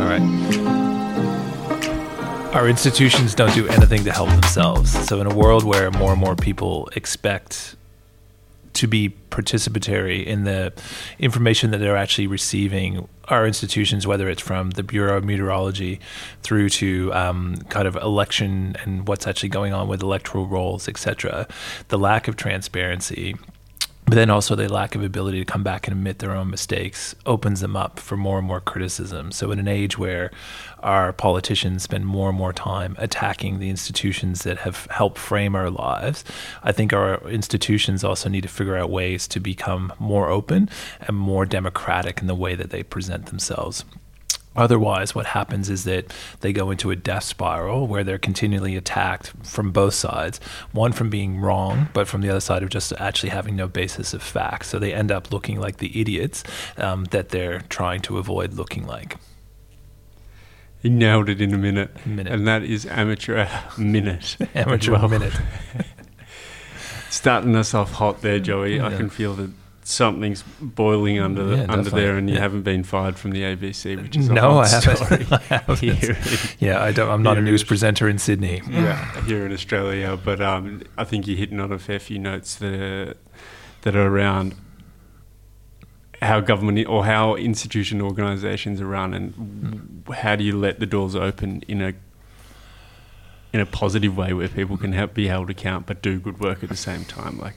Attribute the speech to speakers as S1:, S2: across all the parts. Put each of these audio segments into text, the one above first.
S1: All right. Our institutions don't do anything to help themselves. So, in a world where more and more people expect to be participatory in the information that they're actually receiving, our institutions, whether it's from the Bureau of Meteorology through to um, kind of election and what's actually going on with electoral rolls, etc., the lack of transparency but then also the lack of ability to come back and admit their own mistakes opens them up for more and more criticism. So, in an age where our politicians spend more and more time attacking the institutions that have helped frame our lives, I think our institutions also need to figure out ways to become more open and more democratic in the way that they present themselves. Otherwise, what happens is that they go into a death spiral where they're continually attacked from both sides. One from being wrong, but from the other side of just actually having no basis of fact. So they end up looking like the idiots um, that they're trying to avoid looking like.
S2: He nailed it in a minute.
S1: Minute.
S2: And that is amateur minute.
S1: Amateur
S2: Well,
S1: minute.
S2: Starting us off hot there, Joey. I can feel that something's boiling under the,
S1: Yeah,
S2: under there, and you
S1: Yeah.
S2: haven't been fired from the ABC, which is
S1: No, I haven't. I haven't.
S2: here,
S1: Yeah, I don't. I'm not a news presenter in Sydney.
S2: yeah, here in Australia. But um, I think you're hitting on a fair few notes that are, that are around how government or how institution organisations are run, and how do you let the doors open in a in a positive way where people can help be held account but do good work at the same time. Like,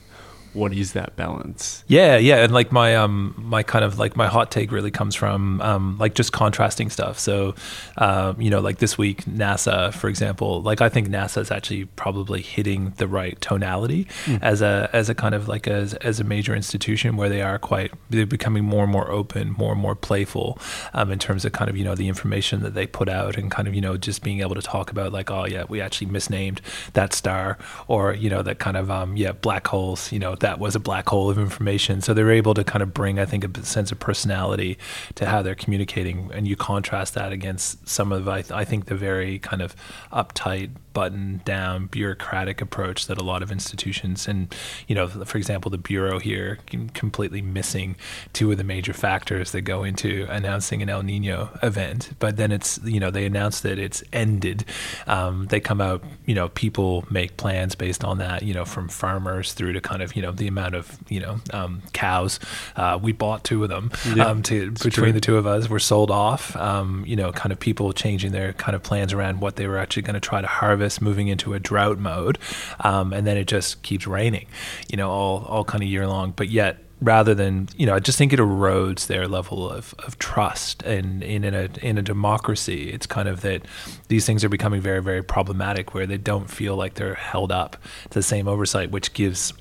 S2: what is that balance?
S1: Yeah, yeah, and like my um my kind of like my hot take really comes from um like just contrasting stuff. So, um, you know, like this week NASA, for example, like I think NASA is actually probably hitting the right tonality as a as a kind of like as as a major institution where they are quite they're becoming more and more open, more and more playful, um, in terms of kind of you know the information that they put out and kind of you know just being able to talk about like oh yeah we actually misnamed that star or you know that kind of um yeah black holes you know that was a black hole of information. So they're able to kind of bring, I think, a sense of personality to how they're communicating. And you contrast that against some of, I, I think, the very kind of uptight, button down, bureaucratic approach that a lot of institutions, and, you know, for example, the Bureau here, completely missing two of the major factors that go into announcing an El Nino event. But then it's, you know, they announce that it's ended. Um, they come out, you know, people make plans based on that, you know, from farmers through to kind of, you know, the amount of, you know, um, cows. Uh, we bought two of them
S2: Yeah,
S1: um, to between
S2: true.
S1: the two of us. Were sold off. Um, you know, kind of people changing their kind of plans around what they were actually going to try to harvest, moving into a drought mode, um, and then it just keeps raining. You know, all all kind of year long. But yet rather than you know i just think it erodes their level of, of trust and in, in a in a democracy it's kind of that these things are becoming very very problematic where they don't feel like they're held up to the same oversight which gives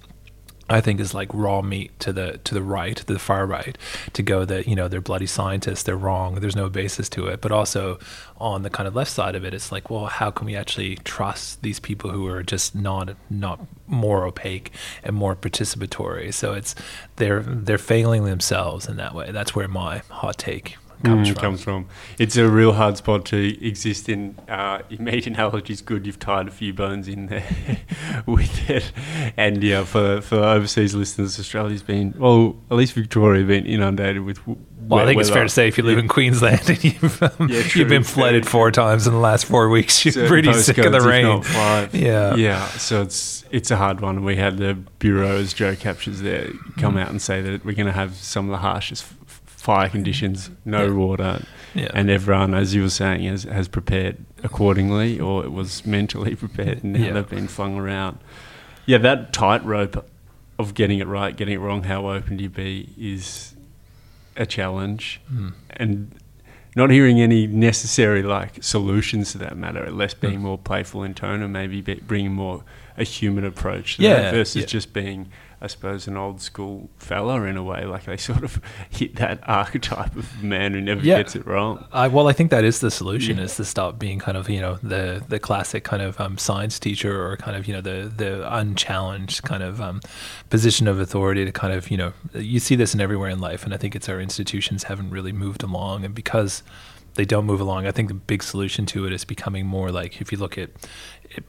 S1: I think is like raw meat to the to the right, to the far right, to go that you know they're bloody scientists, they're wrong, there's no basis to it. But also on the kind of left side of it, it's like, well, how can we actually trust these people who are just not not more opaque and more participatory? So it's they're they're failing themselves in that way. That's where my hot take comes
S2: Mm,
S1: from.
S2: comes from. It's a real hard spot to exist in. Uh, your meat analogy is good. You've tied a few bones in there with it. And yeah, for, for overseas listeners, Australia's been, well, at least Victoria, been inundated with. w-
S1: Well, I
S2: wet
S1: think it's fair to say if you live in Queensland and you've um,
S2: Yeah,
S1: you've been flooded
S2: true.
S1: four times in the last four weeks, you're
S2: Certain
S1: pretty sick of the rain. Yeah.
S2: yeah. So it's it's a hard one. We had the bureau, as Joe captures there, come
S1: Mm.
S2: out and say that we're going to have some of the harshest f- f- fire conditions, no
S1: Yeah.
S2: water,
S1: Yeah.
S2: and everyone, as you were saying, has, has prepared accordingly, or it was mentally prepared, and now
S1: Yeah.
S2: they've been flung around. Yeah, that tightrope of getting it right, getting it wrong, how open do you be, is a challenge,
S1: Mm.
S2: and not hearing any necessary like solutions to that matter, less
S1: Hmm.
S2: being more playful in tone, and maybe be, bringing more a human approach
S1: Yeah,
S2: versus just being. I suppose an old school fella in a way, like they sort of hit that archetype of man who never
S1: Yeah.
S2: gets it wrong.
S1: I, well, I think that is the solution:
S2: Yeah.
S1: is to stop being kind of you know the the classic kind of um, science teacher or kind of you know the the unchallenged kind of um, position of authority to kind of you know you see this in everywhere in life, and I think it's our institutions haven't really moved along, and because they don't move along. I think the big solution to it is becoming more like if you look at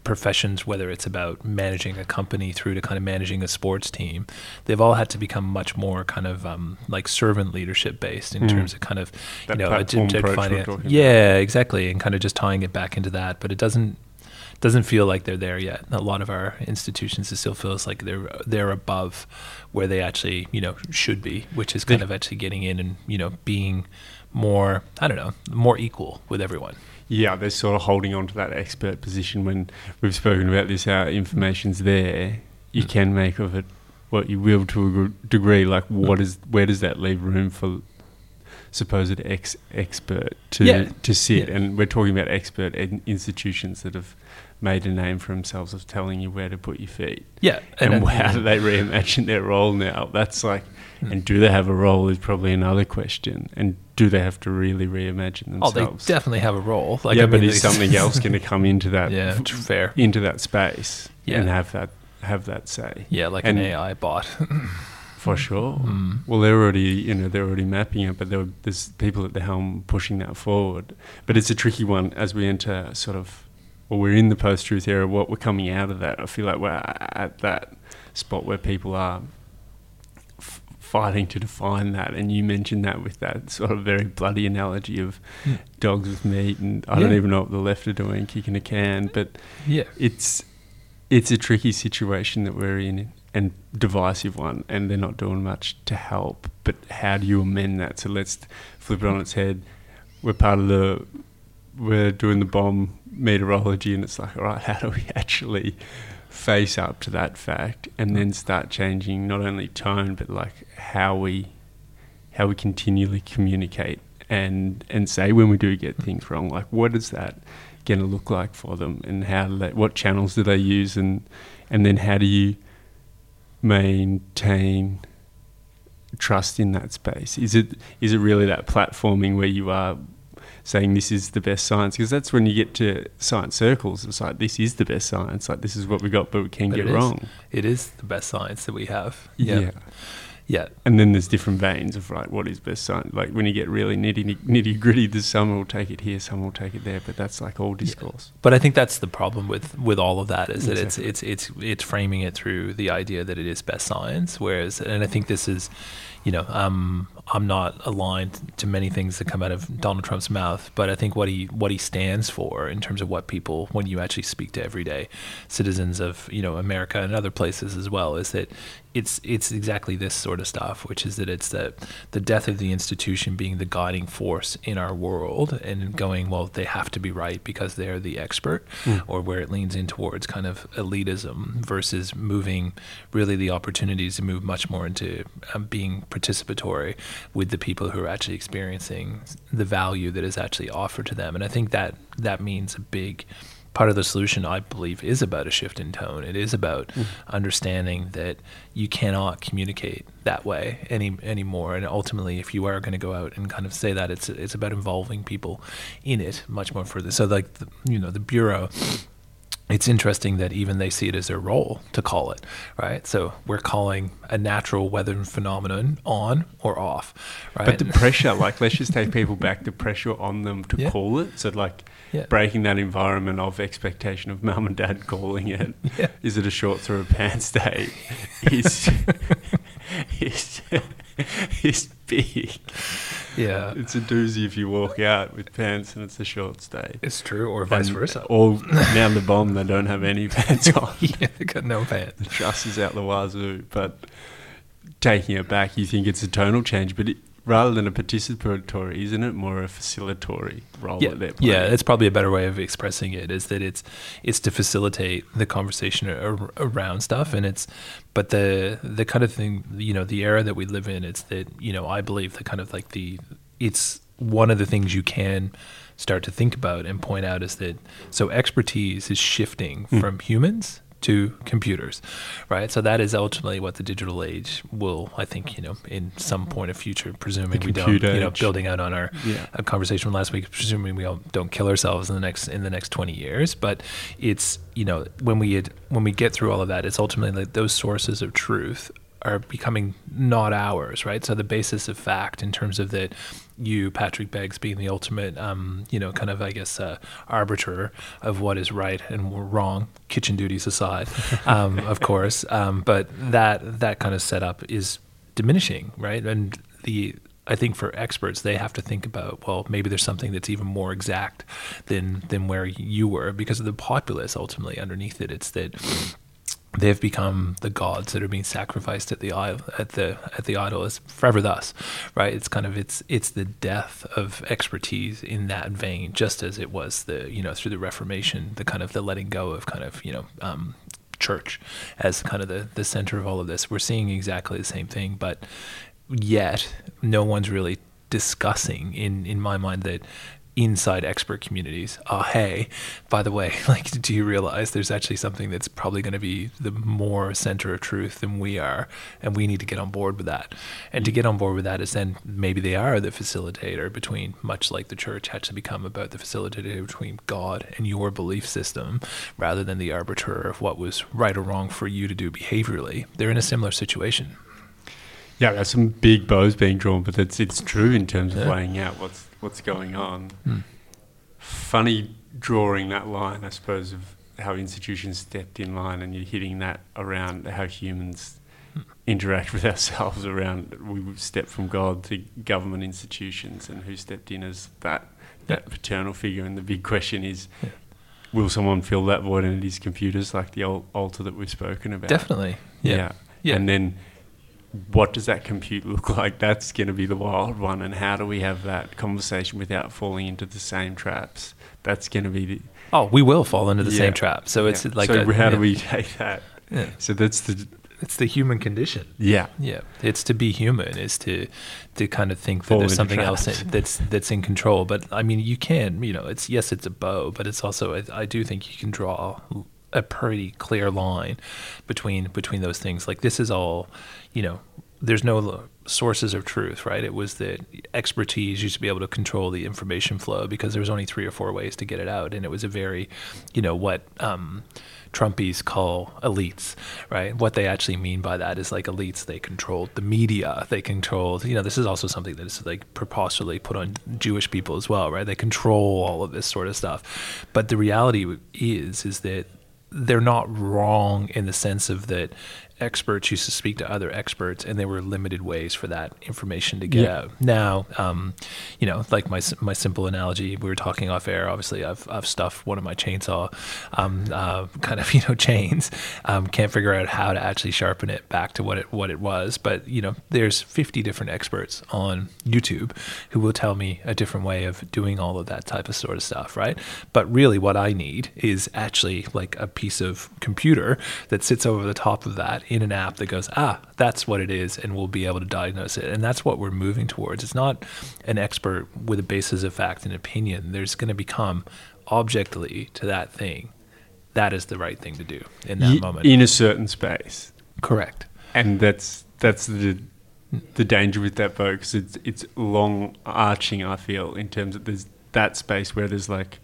S1: professions, whether it's about managing a company through to kind of managing a sports team, they've all had to become much more kind of um, like servant leadership based in mm. terms of kind of
S2: that
S1: you know
S2: defining it.
S1: Yeah, exactly, and kind of just tying it back into that. But it doesn't doesn't feel like they're there yet. A lot of our institutions, it still feels like they're they're above where they actually you know should be, which is kind of actually getting in and you know being more I don't know more equal with everyone.
S2: Yeah, they're sort of holding on to that expert position when we've spoken about this. How information's there, you mm. can make of it what you will to a degree. Like, what mm. is where does that leave room for supposed ex expert to
S1: yeah.
S2: to sit? Yeah. And we're talking about expert institutions that have made a name for themselves of telling you where to put your feet.
S1: Yeah,
S2: and, and how do they reimagine their role now? That's like, mm. and do they have a role is probably another question. And do they have to really reimagine themselves?
S1: Oh, they definitely have a role.
S2: Like, yeah, I mean, but is something else going to come into that?
S1: Yeah, fair
S2: into that space yeah. and have that have that say.
S1: Yeah, like
S2: and
S1: an AI bot.
S2: for sure.
S1: Mm.
S2: Well, they're already you know they're already mapping it, but there's people at the helm pushing that forward. But it's a tricky one as we enter sort of well, we're in the post truth era, what we're coming out of that, I feel like we're at that spot where people are fighting to define that. And you mentioned that with that sort of very bloody analogy of
S1: mm.
S2: dogs with meat, and I yeah. don't even know what the left are doing, kicking a can, but
S1: yeah,
S2: it's it's a tricky situation that we're in and divisive one, and they're not doing much to help. But how do you amend that? So let's flip it on its head. We're part of the we're doing the BoM meteorology, and it's like, all right, how do we actually face up to that fact, and then start changing not only tone but like how we how we continually communicate and and say when we do get things wrong, like what is that going to look like for them, and how they, what channels do they use, and and then how do you maintain trust in that space? Is it is it really that platforming where you are saying this is the best science because that's when you get to science circles. It's like this is the best science. Like this is what we got, but we can but get
S1: it
S2: wrong.
S1: It is the best science that we have.
S2: Yeah.
S1: yeah. Yeah.
S2: And then there's different veins of right, what is best science? Like when you get really nitty nitty gritty, there's some will take it here, some will take it there, but that's like all discourse.
S1: Yeah. But I think that's the problem with with all of that is that exactly. it's it's it's it's framing it through the idea that it is best science, whereas and I think this is you know, um, I'm not aligned to many things that come out of Donald Trump's mouth, but I think what he what he stands for in terms of what people, when you actually speak to everyday citizens of you know America and other places as well, is that it's it's exactly this sort of stuff, which is that it's the the death of the institution being the guiding force in our world, and going well, they have to be right because they're the expert,
S2: mm.
S1: or where it leans in towards kind of elitism versus moving really the opportunities to move much more into um, being participatory with the people who are actually experiencing the value that is actually offered to them, and I think that that means a big part of the solution, I believe, is about a shift in tone. It is about mm. understanding that you cannot communicate that way any anymore. And ultimately, if you are going to go out and kind of say that, it's it's about involving people in it much more further. So, like the, you know, the bureau it's interesting that even they see it as their role to call it, right? So we're calling a natural weather phenomenon on or off, right?
S2: But the pressure, like, let's just take people back, the pressure on them to
S1: yeah.
S2: call it. So, like,
S1: yeah.
S2: breaking that environment of expectation of mum and dad calling it.
S1: Yeah.
S2: Is it a short through pants day? is, is, is big.
S1: Yeah.
S2: It's a doozy if you walk out with pants and it's a short stay.
S1: It's true, or vice
S2: and
S1: versa.
S2: Or down the BoM, they don't have any pants on.
S1: yeah, they got no pants.
S2: The truss is out the wazoo. But taking it back, you think it's a tonal change, but it, rather than a participatory, isn't it more a facilitatory role
S1: yeah? Yeah, that's probably a better way of expressing it. Is that it's it's to facilitate the conversation ar- around stuff, and it's but the the kind of thing you know the era that we live in. It's that you know I believe the kind of like the it's one of the things you can start to think about and point out is that so expertise is shifting mm. from humans to computers, right? So that is ultimately what the digital age will, I think, you know, in some point of future, presuming we don't, you know, building out on our
S2: yeah.
S1: conversation from last week, presuming we all don't kill ourselves in the next in the next twenty years. But it's you know when we had, when we get through all of that, it's ultimately like those sources of truth are becoming not ours, right? So the basis of fact, in terms of that, you Patrick Beggs being the ultimate, um, you know, kind of I guess uh, arbiter of what is right and wrong, kitchen duties aside, um, of course. Um, but that that kind of setup is diminishing, right? And the I think for experts, they have to think about well, maybe there's something that's even more exact than than where you were because of the populace ultimately underneath it. It's that they've become the gods that are being sacrificed at the at the at the idol. Is forever thus right? It's kind of it's it's the death of expertise in that vein just as it was the you know through the reformation the kind of the letting go of kind of you know um, church as kind of the the center of all of this. We're seeing exactly the same thing but yet no one's really discussing in in my mind that inside expert communities. Oh hey by the way like do you realize there's actually something that's probably going to be the more center of truth than we are and we need to get on board with that. And to get on board with that is then maybe they are the facilitator between much like the church had to become about the facilitator between god and your belief system rather than the arbiter of what was right or wrong for you to do behaviorally they're in a similar situation.
S2: Yeah, there's some big bows being drawn, but it's it's true in terms of yeah. laying out what's what's going on. Hmm. Funny drawing that line, I suppose, of how institutions stepped in line, and you're hitting that around how humans hmm. interact with ourselves. Around we step from God to government institutions, and who stepped in as that that paternal figure. And the big question is. Yeah. Will someone fill that void? And it is computers, like the old altar that we've spoken about.
S1: Definitely, yeah. yeah.
S2: yeah. And then what does that compute look like? That's going to be the wild one. And how do we have that conversation without falling into the same traps? That's going to be the.
S1: Oh, we will fall into the yeah. same trap. So it's
S2: yeah.
S1: like.
S2: So a, how yeah. do we take that? Yeah. So that's the.
S1: It's the human condition.
S2: Yeah,
S1: yeah. It's to be human. Is to to kind of think that Fall there's something traps. else in, that's that's in control. But I mean, you can. You know, it's yes, it's a bow, but it's also I, I do think you can draw a pretty clear line between between those things. Like this is all you know, there's no sources of truth, right? It was that expertise used to be able to control the information flow because there was only three or four ways to get it out, and it was a very, you know, what um, Trumpies call elites, right? What they actually mean by that is like elites. They controlled the media. They controlled, you know, this is also something that is like preposterously put on Jewish people as well, right? They control all of this sort of stuff. But the reality is, is that they're not wrong in the sense of that experts used to speak to other experts, and there were limited ways for that information to get yeah. out. Now, um, you know, like my my simple analogy, we were talking off air. Obviously, I've I've stuffed one of my chainsaw, um, uh, kind of you know chains. Um, can't figure out how to actually sharpen it back to what it what it was. But you know, there's 50 different experts on YouTube who will tell me a different way of doing all of that type of sort of stuff, right? But really, what I need is actually like a piece of computer that sits over the top of that in an app that goes, ah, that's what it is, and we'll be able to diagnose it. And that's what we're moving towards. It's not an expert with a basis of fact and opinion. There's going to become objectively to that thing. That is the right thing to do in that y- moment.
S2: In a certain space.
S1: Correct.
S2: And that's that's the the danger with that boat because it's it's long arching. I feel in terms of there's that space where there's like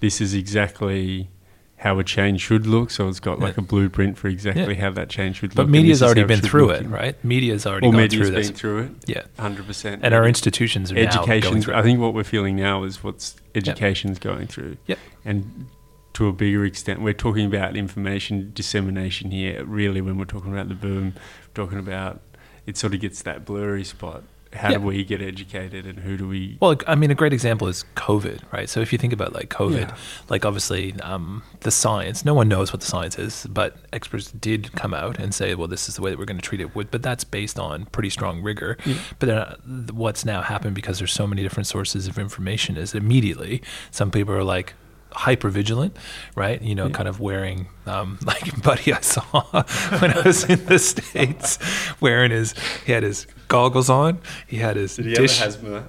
S2: this is exactly how a change should look. So it's got like a blueprint for exactly yeah. how that change should
S1: but
S2: look.
S1: But media's already been through it, right? Media's already well, gone through this.
S2: been through it.
S1: Yeah,
S2: hundred percent.
S1: And our institutions are education.
S2: I think what we're feeling now is what's education's yep. going through.
S1: Yep.
S2: And to a bigger extent, we're talking about information dissemination here. Really, when we're talking about the boom, we're talking about it sort of gets that blurry spot how yeah. do we get educated and who do we
S1: well i mean a great example is covid right so if you think about like covid yeah. like obviously um, the science no one knows what the science is but experts did come out and say well this is the way that we're going to treat it but that's based on pretty strong rigor yeah. but then uh, what's now happened because there's so many different sources of information is immediately some people are like hyper vigilant, right? You know, yeah. kind of wearing um, like buddy I saw when I was in the states, wearing his he had his goggles on, he had his
S2: Did he
S1: dish.
S2: Have asthma?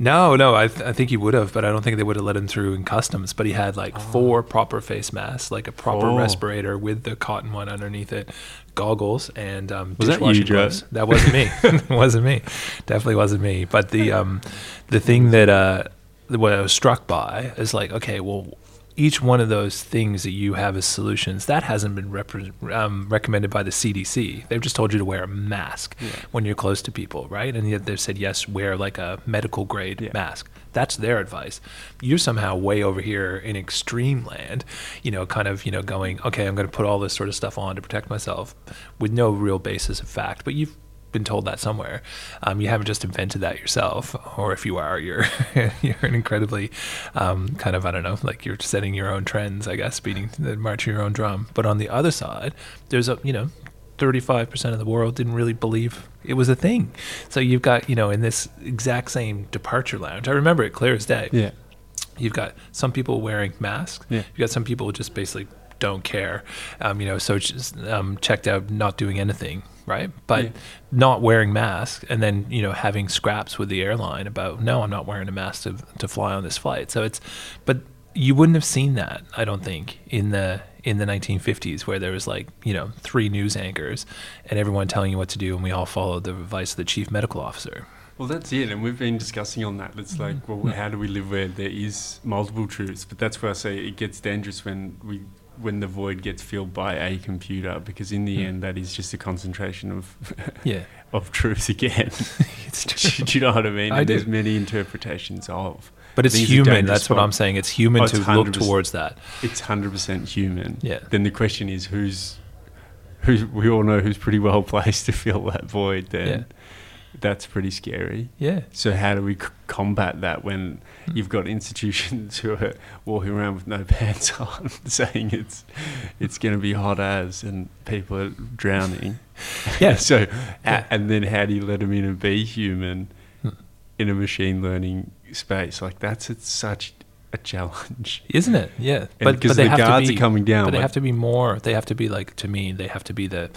S1: No, no, I, th- I think he would have, but I don't think they would have let him through in customs. But he had like oh. four proper face masks, like a proper oh. respirator with the cotton one underneath it, goggles, and um,
S2: was that you, gloves.
S1: That wasn't me. it wasn't me. Definitely wasn't me. But the um, the thing that uh, what I was struck by is like, okay, well, each one of those things that you have as solutions that hasn't been repre- um, recommended by the CDC. They've just told you to wear a mask
S2: Yeah.
S1: when you're close to people, right? And yet they've said yes, wear like a medical grade
S2: Yeah.
S1: mask. That's their advice. You're somehow way over here in extreme land, you know, kind of, you know, going, okay, I'm going to put all this sort of stuff on to protect myself with no real basis of fact. But you've been told that somewhere. Um, you haven't just invented that yourself, or if you are, you're you're an incredibly um, kind of I don't know, like you're setting your own trends, I guess, beating the marching your own drum. But on the other side, there's a you know. 35% of the world didn't really believe it was a thing. So you've got, you know, in this exact same departure lounge, I remember it clear as day.
S2: Yeah.
S1: You've got some people wearing masks.
S2: Yeah.
S1: You've got some people just basically don't care. Um, you know, so just um, checked out, not doing anything, right? But
S2: Yeah.
S1: not wearing masks, and then you know having scraps with the airline about no, I'm not wearing a mask to to fly on this flight. So it's, but you wouldn't have seen that, I don't think, in the in the 1950s where there was like you know three news anchors and everyone telling you what to do, and we all followed the advice of the chief medical officer.
S2: Well, that's it, and we've been discussing on that. It's like, well, mm-hmm. how do we live where there is multiple truths? But that's where I say it gets dangerous when we when the void gets filled by a computer, because in the
S1: Mm.
S2: end, that is just a concentration of
S1: Yeah,
S2: of truth again.
S1: it's
S2: do you know what I mean?
S1: I.
S2: There's many interpretations of.
S1: But it's human. That's what I'm saying. It's human
S2: Oh,
S1: to look towards that.
S2: It's hundred percent human.
S1: Yeah.
S2: Then the question is, who's who's we all know who's pretty well placed to fill that void. Then
S1: Yeah.
S2: That's pretty scary.
S1: Yeah.
S2: So how do we c- combat that when
S1: Hmm.
S2: you've got institutions who are walking around with no pants on, saying it's it's going to be hot as and people are drowning?
S1: Yeah.
S2: so
S1: Yeah.
S2: a- and then how do you let them in and be human
S1: Hmm.
S2: in a machine learning space? Like that's it's such a challenge.
S1: Isn't it? Yeah. But
S2: because the guards
S1: be,
S2: are coming down.
S1: But they
S2: like-
S1: have to be more. They have to be like to me. They have to be the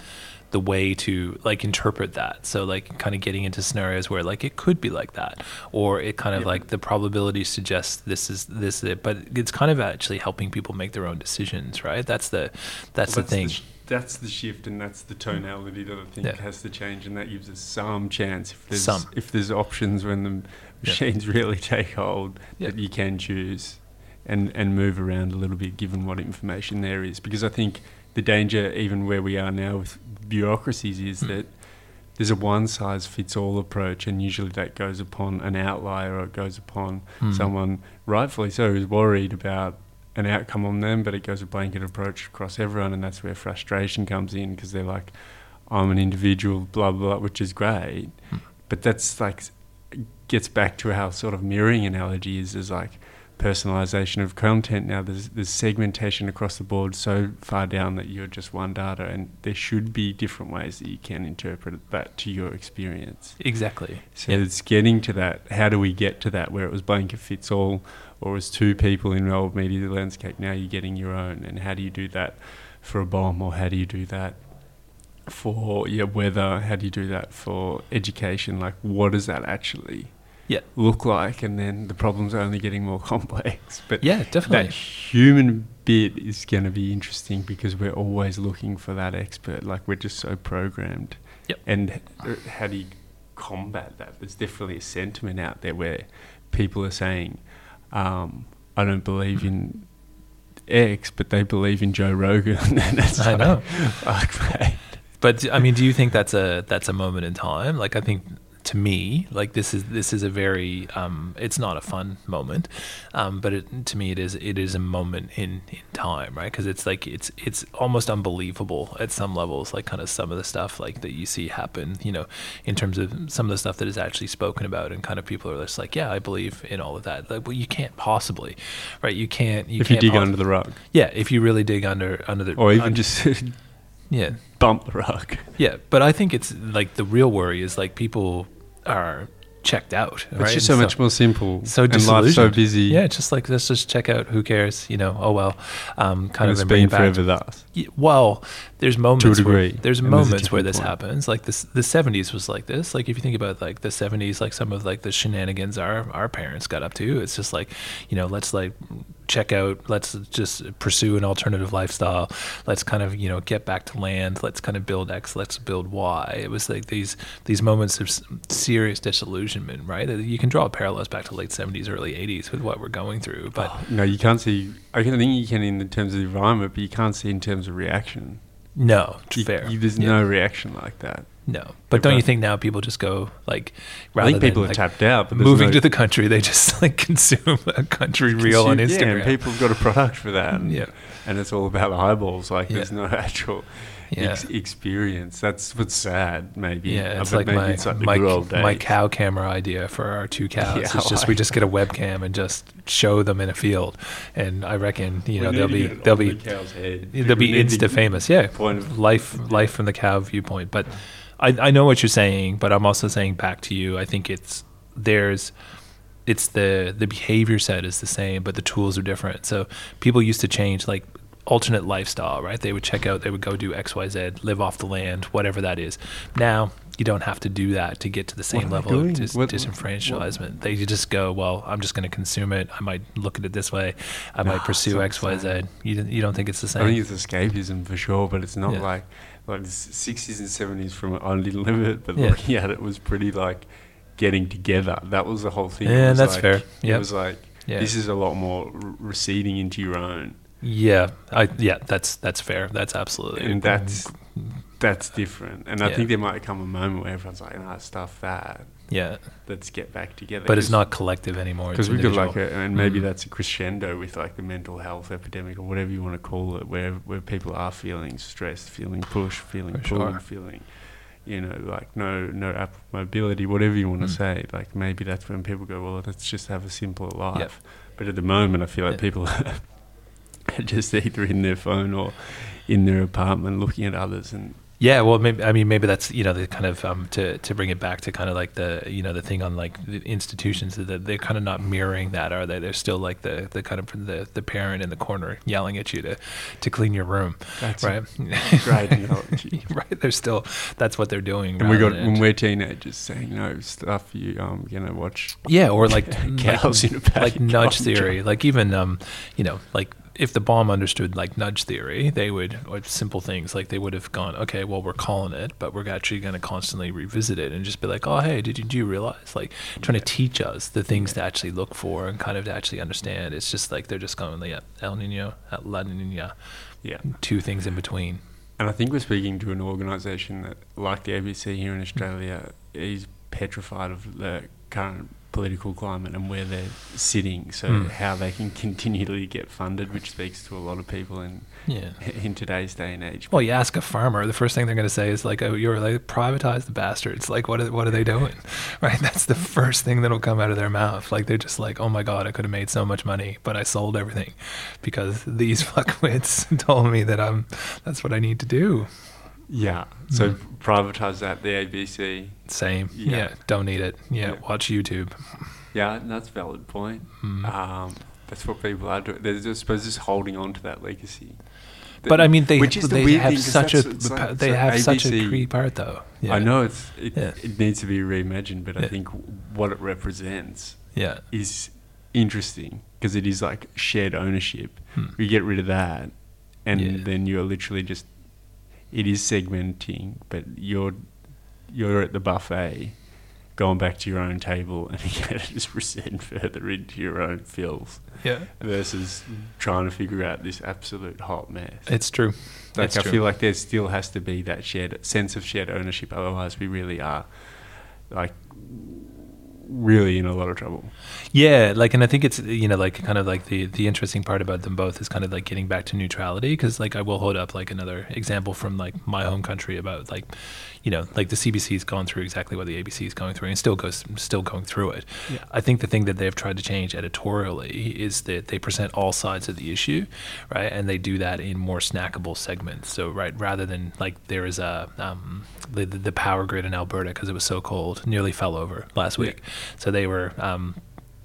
S1: the way to like interpret that. So like kind of getting into scenarios where like it could be like that, or it kind of
S2: Yeah.
S1: like the probability suggests this is this is it. But it's kind of actually helping people make their own decisions, right? That's the that's
S2: Well,
S1: the thing.
S2: sh- that's the shift, and that's the tonality that I think
S1: Yeah.
S2: has to change, and that gives us some chance if there's
S1: Some.
S2: if there's options when the machines really take hold
S1: Yeah.
S2: that you can choose and and move around a little bit given what information there is. Because I think the danger, even where we are now with bureaucracies, is
S1: Mm.
S2: that there's a one size fits all approach, and usually that goes upon an outlier or it goes upon
S1: Mm.
S2: someone rightfully so who's worried about an outcome on them, but it goes a blanket approach across everyone, and that's where frustration comes in because they're like, I'm an individual, blah, blah, blah, which is great.
S1: Hmm.
S2: But that's like, gets back to how sort of mirroring analogy is, is like personalization of content. Now there's, there's segmentation across the board so far down that you're just one data, and there should be different ways that you can interpret that to your experience.
S1: Exactly.
S2: So
S1: Yeah.
S2: it's getting to that. How do we get to that where it was blanket fits all, or was two people in old media landscape? Now you're getting your own, and how do you do that for a BoM, or how do you do that for yeah weather? How do you do that for education? Like, what does that actually
S1: Yeah.
S2: look like? And then the problems are only getting more complex. But
S1: Yeah, definitely.
S2: that human bit is going to be interesting because we're always looking for that expert. Like we're just so programmed.
S1: Yep.
S2: And how do you combat that? There's definitely a sentiment out there where people are saying, um, "I don't believe in X, but they believe in Joe Rogan." and that's
S1: I know.
S2: Mate.
S1: But I mean, do you think that's a that's a moment in time? Like I think to me, like this is this is a very um, it's not a fun moment, um, but it, to me it is it is a moment in, in time, right? Because it's like it's it's almost unbelievable at some levels, like kind of some of the stuff like that you see happen, you know, in terms of some of the stuff that is actually spoken about, and kind of people are just like, yeah, I believe in all of that. Like, well, you can't possibly, right? You can't. You
S2: if you
S1: can't
S2: dig
S1: poss-
S2: under the rug,
S1: yeah, if you really dig under under the
S2: or even
S1: un-
S2: just
S1: yeah
S2: bump the rug.
S1: yeah, but I think it's like the real worry is like people are checked out.
S2: It's just so,
S1: And
S2: much more simple.
S1: so
S2: and life's so busy.
S1: Yeah, just like let's just check out. Who cares? You know. Oh well. Um, kind
S2: and
S1: of
S2: it's
S1: and bring
S2: been
S1: it
S2: forever thus.
S1: Y- Well, there's moments where
S2: degree,
S1: there's
S2: and there's a
S1: moments where this
S2: point.
S1: happens. Like this, the '70s was like this. Like if you think about like the '70s, like some of like the shenanigans our our parents got up to. It's just like, you know, let's like check out. Let's just pursue an alternative lifestyle. Let's kind of you know get back to land. Let's kind of build X. Let's build Y. It was like these these moments of serious disillusionment, right? You can draw parallels back to late '70s, early '80s with what we're going through. But
S2: oh, no, you can't see. I think you can in terms of the environment, but you can't see in terms of reaction.
S1: No,
S2: you,
S1: fair.
S2: You, there's yeah. no reaction like that.
S1: No, but don't you think now people just go like?
S2: I think people than, are tapped out.
S1: But moving no to the country, they just like consume a country reel on Instagram.
S2: Yeah, and people have got a product for that.
S1: yeah,
S2: and it's all about eyeballs. Like yeah. there's no actual yeah. ex- experience. That's what's sad, maybe.
S1: Yeah, it's uh, like my it's like my, my cow camera idea for our two cows. Yeah, it's just we just get a webcam and just show them in a field, and I reckon you know they'll be they'll be the they'll be insta famous. Yeah, life life from the cow viewpoint. But I I know what you're saying, but I'm also saying back to you. I think it's there's it's the the behavior set is the same, but the tools are different. So people used to change like alternate lifestyle, right? They would check out, they would go do X, Y, Z, live off the land, whatever that is. Now you don't have to do that to get to the same level of dis- what, disenfranchisement. What? They just go, well, I'm just going to consume it. I might look at it this way. I no, might ah, pursue X, Y, Z. You you don't think it's the same?
S2: I think it's escapism for sure, but it's not yeah. like like the 60s and 70s from I didn't live it, but yeah. looking at it was pretty like getting together. That was the whole thing.
S1: Yeah, that's
S2: like,
S1: fair.
S2: Yep. It was like yeah. this is a lot more receding into your own.
S1: Yeah, I yeah, that's that's fair. That's absolutely
S2: and that's that's different. And I yeah. think there might come a moment where everyone's like, "No, stuff that."
S1: Yeah,
S2: let's get back together.
S1: But it's not collective anymore.
S2: Because we could like, a, and maybe mm. that's a crescendo with like the mental health epidemic or whatever you want to call it, where where people are feeling stressed, feeling pushed, feeling For pulled, sure. feeling you know, like no no mobility, whatever you want to mm. say. Like maybe that's when people go, well, let's just have a simpler life. Yep. But at the moment, I feel like yep. people are just either in their phone or in their apartment looking at others and
S1: yeah, well, maybe I mean maybe that's you know the kind of um, to to bring it back to kind of like the you know the thing on like the institutions that they're kind of not mirroring that, are they? They're still like the the kind of the, the parent in the corner yelling at you to to clean your room,
S2: that's
S1: right?
S2: Right,
S1: right. They're still that's what they're doing.
S2: And we got when we're teenagers saying no stuff you um gonna watch.
S1: Yeah, or like
S2: cows
S1: like,
S2: in a
S1: like nudge theory, like even um you know like if the BoM understood like nudge theory, they would, or simple things like they would have gone, okay, well, we're calling it, but we're actually going to constantly revisit it and just be like, oh, hey, did you, do you realize? Like trying to teach us the things to actually look for and kind of to actually understand. It's just like they're just going, yeah, El Nino, uh, La Nina,
S2: yeah,
S1: two things in between.
S2: And I think we're speaking to an organisation that, like the ABC here in Australia, is petrified of the current political climate and where they're sitting, so mm. how they can continually get funded, which speaks to a lot of people in yeah. in today's day and age.
S1: Well, you ask a farmer, the first thing they're going to say is like, "Oh, you're like privatize the bastards." Like, what are, what are they doing? Right? That's the first thing that'll come out of their mouth. Like they're just like, "Oh my god, I could have made so much money, but I sold everything because these fuckwits told me that I'm that's what I need to do."
S2: Yeah. So mm. privatize that the ABC.
S1: Same. Yeah. yeah. Don't need it. Yeah, yeah. Watch YouTube.
S2: Yeah, that's a valid point. Mm. Um, that's what people are doing. They're, I suppose, just holding on to that legacy.
S1: but I mean, they they the have such a like, they have ABC, such a key part though.
S2: Yeah. I know it's it, yeah. it needs to be reimagined, but I think what it represents
S1: yeah.
S2: is interesting because it is like shared ownership. Hmm. You get rid of that, and then you're literally just it is segmenting, but you're you're at the buffet, going back to your own table, and you just present further into your own fills.
S1: Yeah.
S2: Versus trying to figure out this absolute hot mess.
S1: It's true.
S2: That's Like
S1: it's
S2: I feel like there still has to be that shared sense of shared ownership. Otherwise, we really are like really in a lot of trouble.
S1: Yeah, like, and I think it's you know like kind of like the the interesting part about them both is kind of like getting back to neutrality because like I will hold up like another example from like my home country about like you know, like the CBC's gone through exactly what the ABC is going through and still goes still going through it. Yeah. I think the thing that they've tried to change editorially is that they present all sides of the issue, right? And they do that in more snackable segments. So right, rather than like there is a um, the, the power grid in Alberta because it was so cold nearly fell over last week. Yeah. So they were um,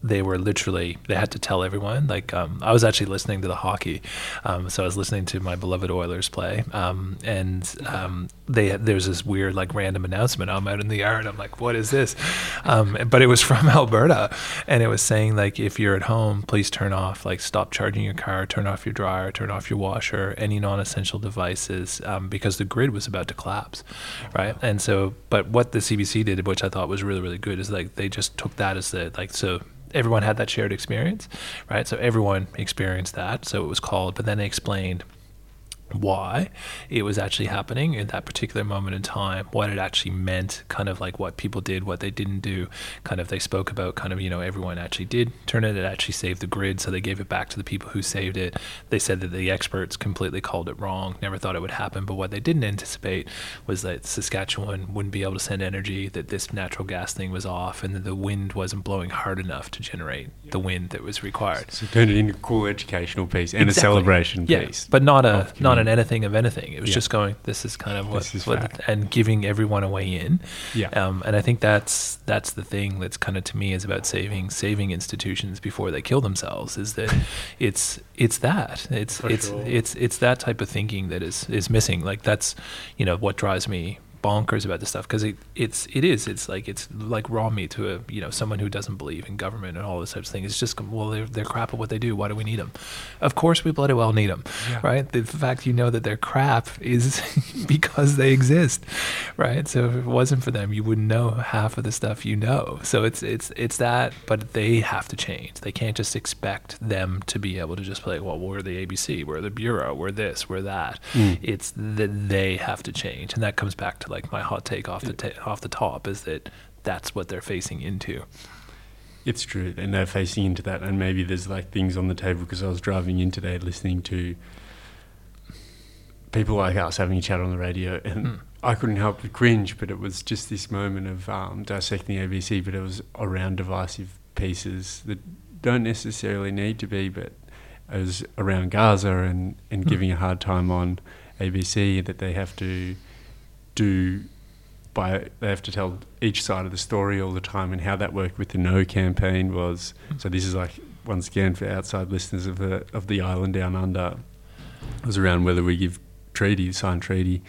S1: they were literally they had to tell everyone. Like um, I was actually listening to the hockey, um, so I was listening to my beloved Oilers play, um, and um, they there's this weird like random announcement. I'm out in the yard. I'm like, what is this? Um, but it was from Alberta, and it was saying like if you're at home, please turn off like stop charging your car, turn off your dryer, turn off your washer, any non-essential devices, um, because the grid was about to collapse, right? And so, but what the CBC did, which I thought was really really good, is like they just took that as the like so everyone had that shared experience, right? So everyone experienced that. So it was called, but then they explained why it was actually happening in that particular moment in time, what it actually meant, kind of like what people did, what they didn't do. Kind of they spoke about kind of, you know, everyone actually did turn it, it actually saved the grid, so they gave it back to the people who saved it. They said that the experts completely called it wrong, never thought it would happen, but what they didn't anticipate was that Saskatchewan wouldn't be able to send energy, that this natural gas thing was off, and that the wind wasn't blowing hard enough to generate the wind that was required.
S2: So turn it into a cool educational piece and
S1: Exactly.
S2: a celebration
S1: yeah,
S2: piece.
S1: but not a
S2: of
S1: not an anything of anything. It was
S2: Yeah.
S1: just going. This is kind of what, what and giving everyone a way in.
S2: Yeah.
S1: Um, and I think that's that's the thing that's kind of to me is about saving saving institutions before they kill themselves. Is that it's it's that it's
S2: For
S1: it's
S2: sure.
S1: it's it's that type of thinking that is is missing. Like that's you know what drives me bonkers about this stuff because it, it's it is it's like it's like raw meat to a you know someone who doesn't believe in government and all this types of thing it's just well they're, they're crap at what they do. Why do we need them of course we bloody well need them
S2: Yeah.
S1: right? The fact you know that they're crap is because they exist right? So if it wasn't for them you wouldn't know half of the stuff you know. So it's it's it's that but they have to change. They can't just expect them to be able to just play well we're the abc we're the bureau we're this we're that.
S2: Mm.
S1: it's that they have to change and that comes back to like my hot take off the ta- off the top is that that's what they're facing into
S2: It's true, and they're facing into that, and maybe there's like things on the table because I was driving in today listening to people like us having a chat on the radio, and
S1: Mm.
S2: I couldn't help but cringe. But it was just this moment of um, dissecting the ABC, but it was around divisive pieces that don't necessarily need to be, but it was around Gaza and and
S1: Mm.
S2: giving a hard time on ABC that they have to do by they have to tell each side of the story all the time and how that worked with the no campaign was so this is like once again for outside listeners of the of the island down under it was around whether we give treaty sign treaty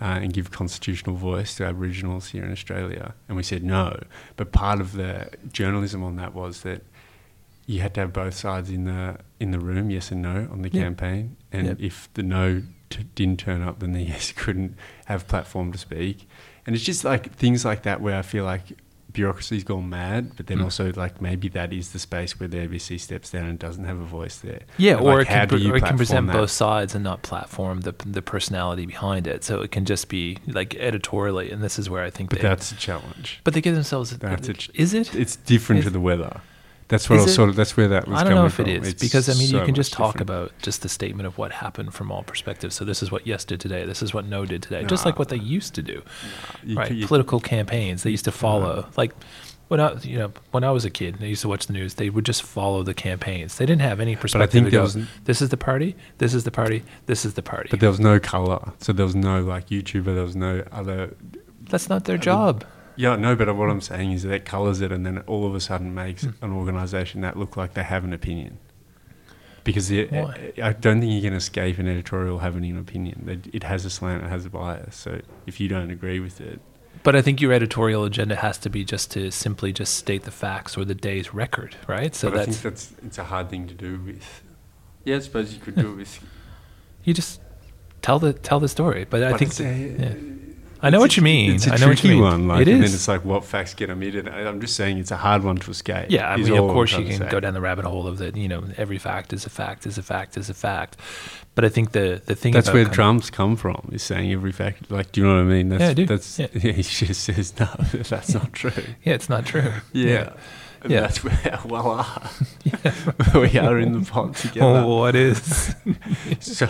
S2: uh, and give constitutional voice to aboriginals here in Australia. And we said no. But part of the journalism on that was that you had to have both sides in the in the room yes and no on the
S1: Yeah.
S2: campaign. And
S1: Yep.
S2: if the no t- didn't turn up then the yes couldn't have platform to speak and it's just like things like that where I feel like bureaucracy's gone mad, but then
S1: Mm.
S2: also like maybe that is the space where the ABC steps down and doesn't have a voice there.
S1: Yeah,
S2: And,
S1: or,
S2: like,
S1: it can,
S2: do
S1: pre-
S2: you
S1: or it can present
S2: that?
S1: both sides and not platform the the personality behind it. So it can just be like editorially, and this is where I think.
S2: But
S1: they,
S2: that's a challenge.
S1: but they give themselves.
S2: That's a ch-
S1: is it?
S2: It's different to the weather. That's what I was sort of. That's where that was
S1: I don't know
S2: coming
S1: if
S2: from.
S1: is
S2: It's
S1: because I mean you can just talk
S2: different.
S1: about just the statement of what happened from all perspectives. So this is what Yes did today. This is what No did today. Just like what they used to do.
S2: You
S1: right,
S2: c- you-
S1: political campaigns they used to follow. Like when I you know when I was a kid, and I used to watch the news. They would just follow the campaigns. They didn't have any perspective.
S2: think
S1: to
S2: there
S1: go,
S2: was-
S1: this is the party. This is the party. This is the party.
S2: But there was no color, so there was no like YouTuber. There was no other.
S1: That's not their
S2: I mean,
S1: job.
S2: Yeah, no. But what I'm saying is that it colors it, and then all of a sudden makes
S1: Hmm.
S2: an organization that look like they have an opinion. Because the, I don't think you can escape an editorial having an opinion. It- It has a slant, it has a bias. So if you don't agree with it,
S1: But I think your editorial agenda has to be just to simply just state the facts or the day's record, right? So
S2: but I
S1: that's
S2: think that's it's a hard thing to do with. Yeah, I suppose you could do it with.
S1: you just tell the tell the story. But I think
S2: it's
S1: that-
S2: a-
S1: yeah. I know
S2: it's
S1: what
S2: a-
S1: you mean.
S2: It's a
S1: I know what
S2: tricky
S1: you mean.
S2: one. Like,
S1: it
S2: and
S1: is.
S2: then it's like what facts get omitted. I'm just saying it's a hard one to escape.
S1: yeah, I mean, of course you can go down the rabbit hole of that. You know, every fact is a fact is a fact is a fact. But I think the the thing
S2: That's where Trump's come from. Is saying every fact. Like, do you know what I mean? That's,
S1: Yeah, I do.
S2: That's
S1: Yeah.
S2: he just says no. That's not true.
S1: yeah, it's not true.
S2: Yeah. And
S1: Yeah.
S2: that's where voila, uh, we are in the pot oh, together.
S1: Oh, what is?
S2: So,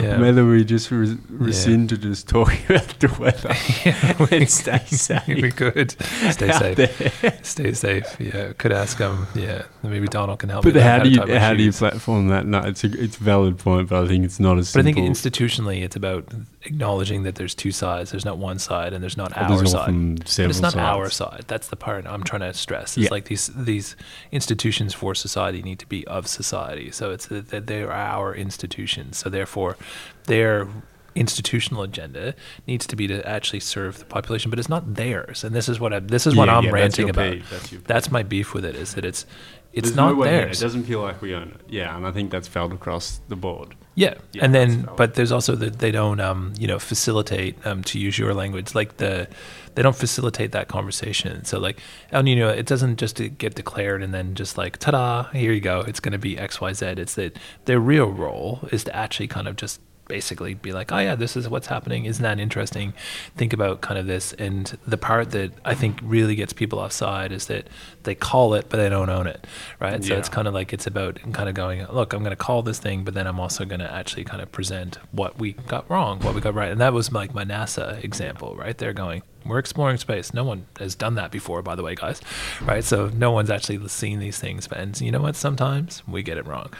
S1: Yeah.
S2: whether we just res- rescind to just talking about the weather.
S1: yeah,
S2: and stay safe.
S1: we could stay safe.
S2: there.
S1: Stay safe. Yeah, could ask them. Yeah, maybe Donald can help.
S2: But how do you
S1: my
S2: how do you platform that? No, it's a it's a valid point, but I think it's not as
S1: But I think institutionally, it's about acknowledging that there's two sides. There's not one side, and there's not
S2: But
S1: our
S2: there's
S1: side. But it's not
S2: sides.
S1: our side. That's the part I'm trying to stress. It's
S2: Yeah.
S1: like these these institutions for society need to be of society. So it's that they are our institutions. So therefore, their institutional agenda needs to be to actually serve the population, but it's not theirs. And this is what I, this is what
S2: Yeah,
S1: I'm
S2: yeah,
S1: ranting
S2: your
S1: about.
S2: that's
S1: That's my beef with it. Is that it's it's
S2: There's
S1: not
S2: no
S1: theirs.
S2: It doesn't feel like we own it. Yeah, and I think that's felt across the board.
S1: Yeah,
S2: Yeah,
S1: and then but there's also that they don't um, you know facilitate um, to use your language like the they don't facilitate that conversation. So like El Nino, it doesn't just get declared and then just like ta-da, here you go, it's going to be X Y Z. It's that their real role is to actually kind of just basically be like, oh yeah, this is what's happening. Isn't that interesting? Think about kind of this. And the part that I think really gets people offside is that they call it, but they don't own it, right? So it's kind of like it's about kind of going, look, I'm going to call this thing, but then I'm also going to actually kind of present what we got wrong, what we got right. And that was like my NASA example, right? They're going, we're exploring space. No one has done that before, by the way, guys, right? So no one's actually seen these things. And you know what? Sometimes we get it wrong,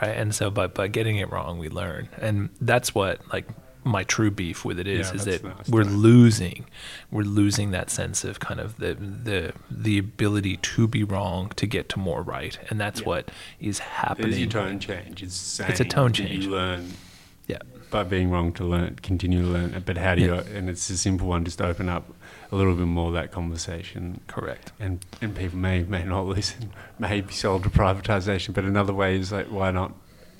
S1: right? And so, but by getting it wrong, we learn. And that's what like my true beef with it is,
S2: Yeah,
S1: is that
S2: nice,
S1: we're losing, we're losing that sense of kind of the the the ability to be wrong to get to more right, and that's
S2: Yeah.
S1: what is
S2: There's your
S1: happening.
S2: tone change. It's
S1: It's a tone change.
S2: You learn
S1: Yeah,
S2: by being wrong to learn, continue to learn. But how do you? And it's a simple one. Just open up a little bit more of that conversation,
S1: correct.
S2: and and people may may not listen. May be sold to privatization. But another way is like, why not?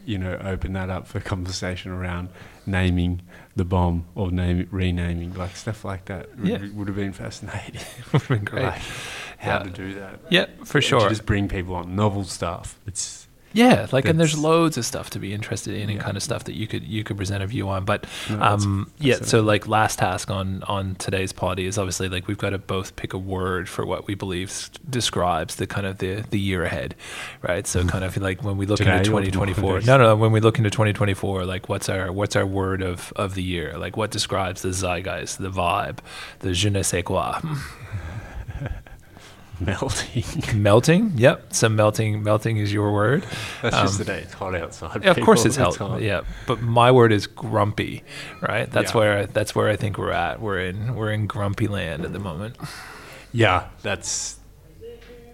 S2: You know, open that up for conversation around naming the BoM or name renaming, like stuff like that. Would,
S1: Yeah.
S2: would have been fascinating.
S1: Would've been great.
S2: Like, how
S1: Yeah.
S2: to do that?
S1: Yeah, for sure.
S2: just bring people on novel stuff. It's
S1: Yeah, like and there's loads of stuff to be interested in and
S2: Yeah.
S1: kind of stuff that you could you could present a view on. But
S2: No, that's
S1: um, yeah, so like last task on on today's party is obviously like we've got to both pick a word for what we believe s- describes the kind of the the year ahead, right? So kind of like when we look
S2: Today
S1: into 2024. No, no, no, when we look into 2024, like what's our what's our word of of the year? Like what describes the zeitgeist, the vibe, the je ne sais quoi.
S2: melting.
S1: melting. Yep, some melting. Melting is your word.
S2: That's
S1: Um,
S2: just the day. It's hot outside.
S1: Yeah, of course it's hell. Yeah, but my word is grumpy, right? That's
S2: Yeah.
S1: where that's where I think we're at. We're in we're in grumpy land at the moment.
S2: Yeah, that's.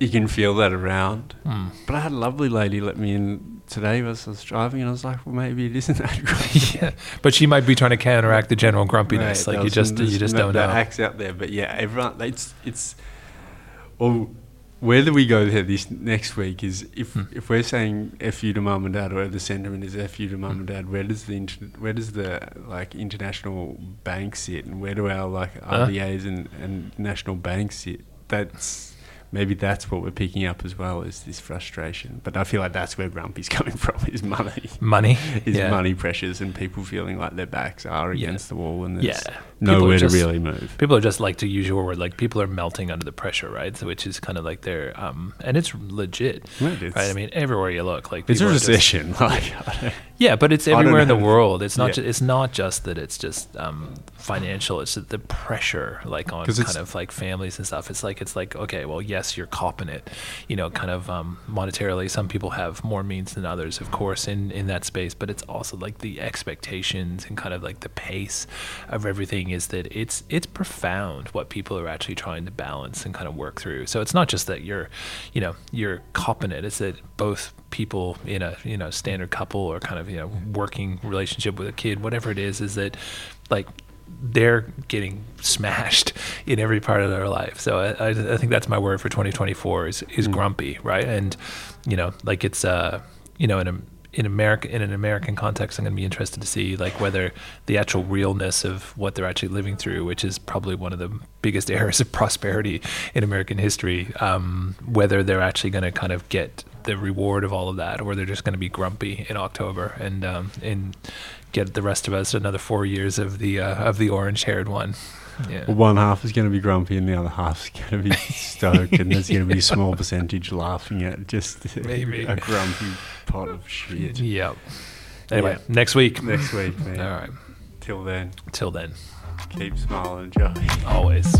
S2: You can feel that around.
S1: Hmm.
S2: But I had a lovely lady let me in today as I was driving, and I was like, well, maybe it isn't that grumpy.
S1: yeah, but she might be trying to counteract the general grumpiness.
S2: Right,
S1: like you just you just don't
S2: no
S1: know.
S2: hacks out there, but yeah, everyone. It's it's. Well, whether we go there this next week is if
S1: Hmm.
S2: if we're saying f you to mum and dad, or the sentiment is f you to mum
S1: Hmm.
S2: and dad. Where does the inter, where does the like international bank sit, and where do our like
S1: Uh.
S2: And and national banks sit? That's. Maybe that's what we're picking up as well is this frustration. But I feel like that's where Grumpy's coming from is money
S1: Money,
S2: is
S1: yeah.
S2: money pressures and people feeling like their backs are
S1: Yeah.
S2: against the wall and there's
S1: Yeah.
S2: Nowhere
S1: just-
S2: to really move.
S1: People are just like to use your word, like people are melting under the pressure, right? So which is kind of like their um, and it's legit,
S2: Right, it's-
S1: right? I mean, everywhere you look, like
S2: It's a
S1: are just-
S2: recession. Like,
S1: Yeah, but it's everywhere in the world. It's not.
S2: Yeah.
S1: Ju- it's not just that. It's just um, financial. It's the pressure, like on kind of like families and stuff. It's like it's like okay, well, yes, you're copping it, you know, kind of um, monetarily. Some people have more means than others, of course, in in that space. But it's also like the expectations and kind of like the pace of everything is that it's it's profound what people are actually trying to balance and kind of work through. So it's not just that you're, you know, you're copping it. It's that both people in a you know standard couple or kind of you know working relationship with a kid, whatever it is, is that like they're getting smashed in every part of their life. So I, I, I think that's my word for 2024 is is grumpy, right? And you know, like it's uh, you know, in a in America, in an American context, I'm going to be interested to see like whether the actual realness of what they're actually living through, which is probably one of the biggest eras of prosperity in American history, um, whether they're actually going to kind of get the reward of all of that, or they're just going to be grumpy in October and um, and get the rest of us another four years of the uh, of the orange-haired one. Yeah.
S2: Well, one half is going to be grumpy and the other half is going to be stoked, and there's going to be a small percentage laughing at just
S1: Maybe.
S2: a grumpy pot of shit.
S1: Yep. Anyway,
S2: Yeah.
S1: next week.
S2: Next week, man.
S1: All right.
S2: Till then,
S1: Till then,
S2: keep smiling, Joey.
S1: always.